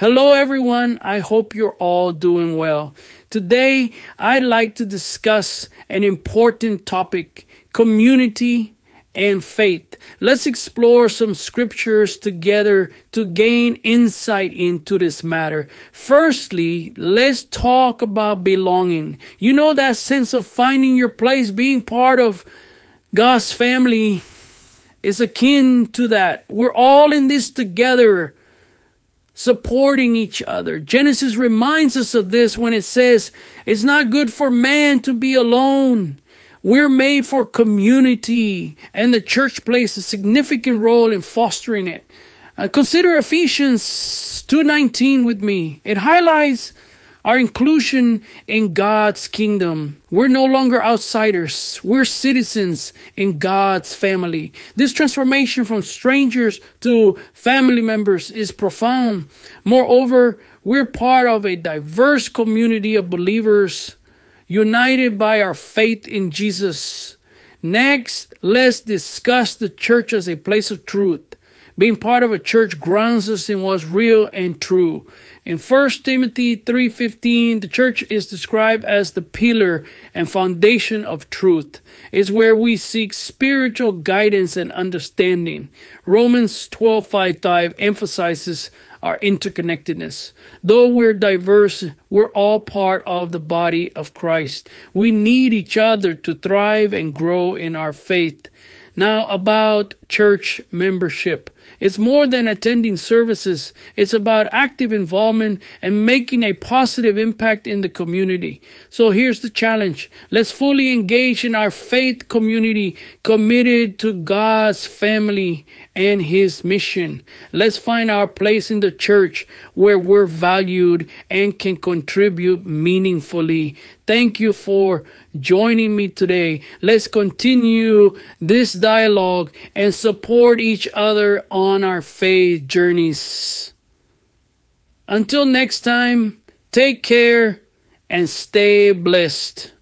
Hello, everyone. I hope you're all doing well. Today, I'd like to discuss an important topic community and faith. Let's explore some scriptures together to gain insight into this matter. Firstly, let's talk about belonging. You know that sense of finding your place, being part of God's family is akin to that. We're all in this together supporting each other. Genesis reminds us of this when it says, It's not good for man to be alone. We're made for community, and the church plays a significant role in fostering it. Uh, consider Ephesians 2:19 with me. It highlights our inclusion in God's kingdom. We're no longer outsiders. We're citizens in God's family. This transformation from strangers to family members is profound. Moreover, we're part of a diverse community of believers united by our faith in Jesus. Next, let's discuss the church as a place of truth. Being part of a church grounds us in what's real and true. In 1 Timothy 3:15, the church is described as the pillar and foundation of truth. It's where we seek spiritual guidance and understanding. Romans 12:5 emphasizes our interconnectedness. Though we're diverse, we're all part of the body of Christ. We need each other to thrive and grow in our faith. Now, about church membership. It's more than attending services. It's about active involvement and making a positive impact in the community. So here's the challenge. Let's fully engage in our faith community committed to God's family and his mission. Let's find our place in the church where we're valued and can contribute meaningfully. Thank you for joining me today. Let's continue this dialogue and support each other on our faith journeys. Until next time, take care and stay blessed.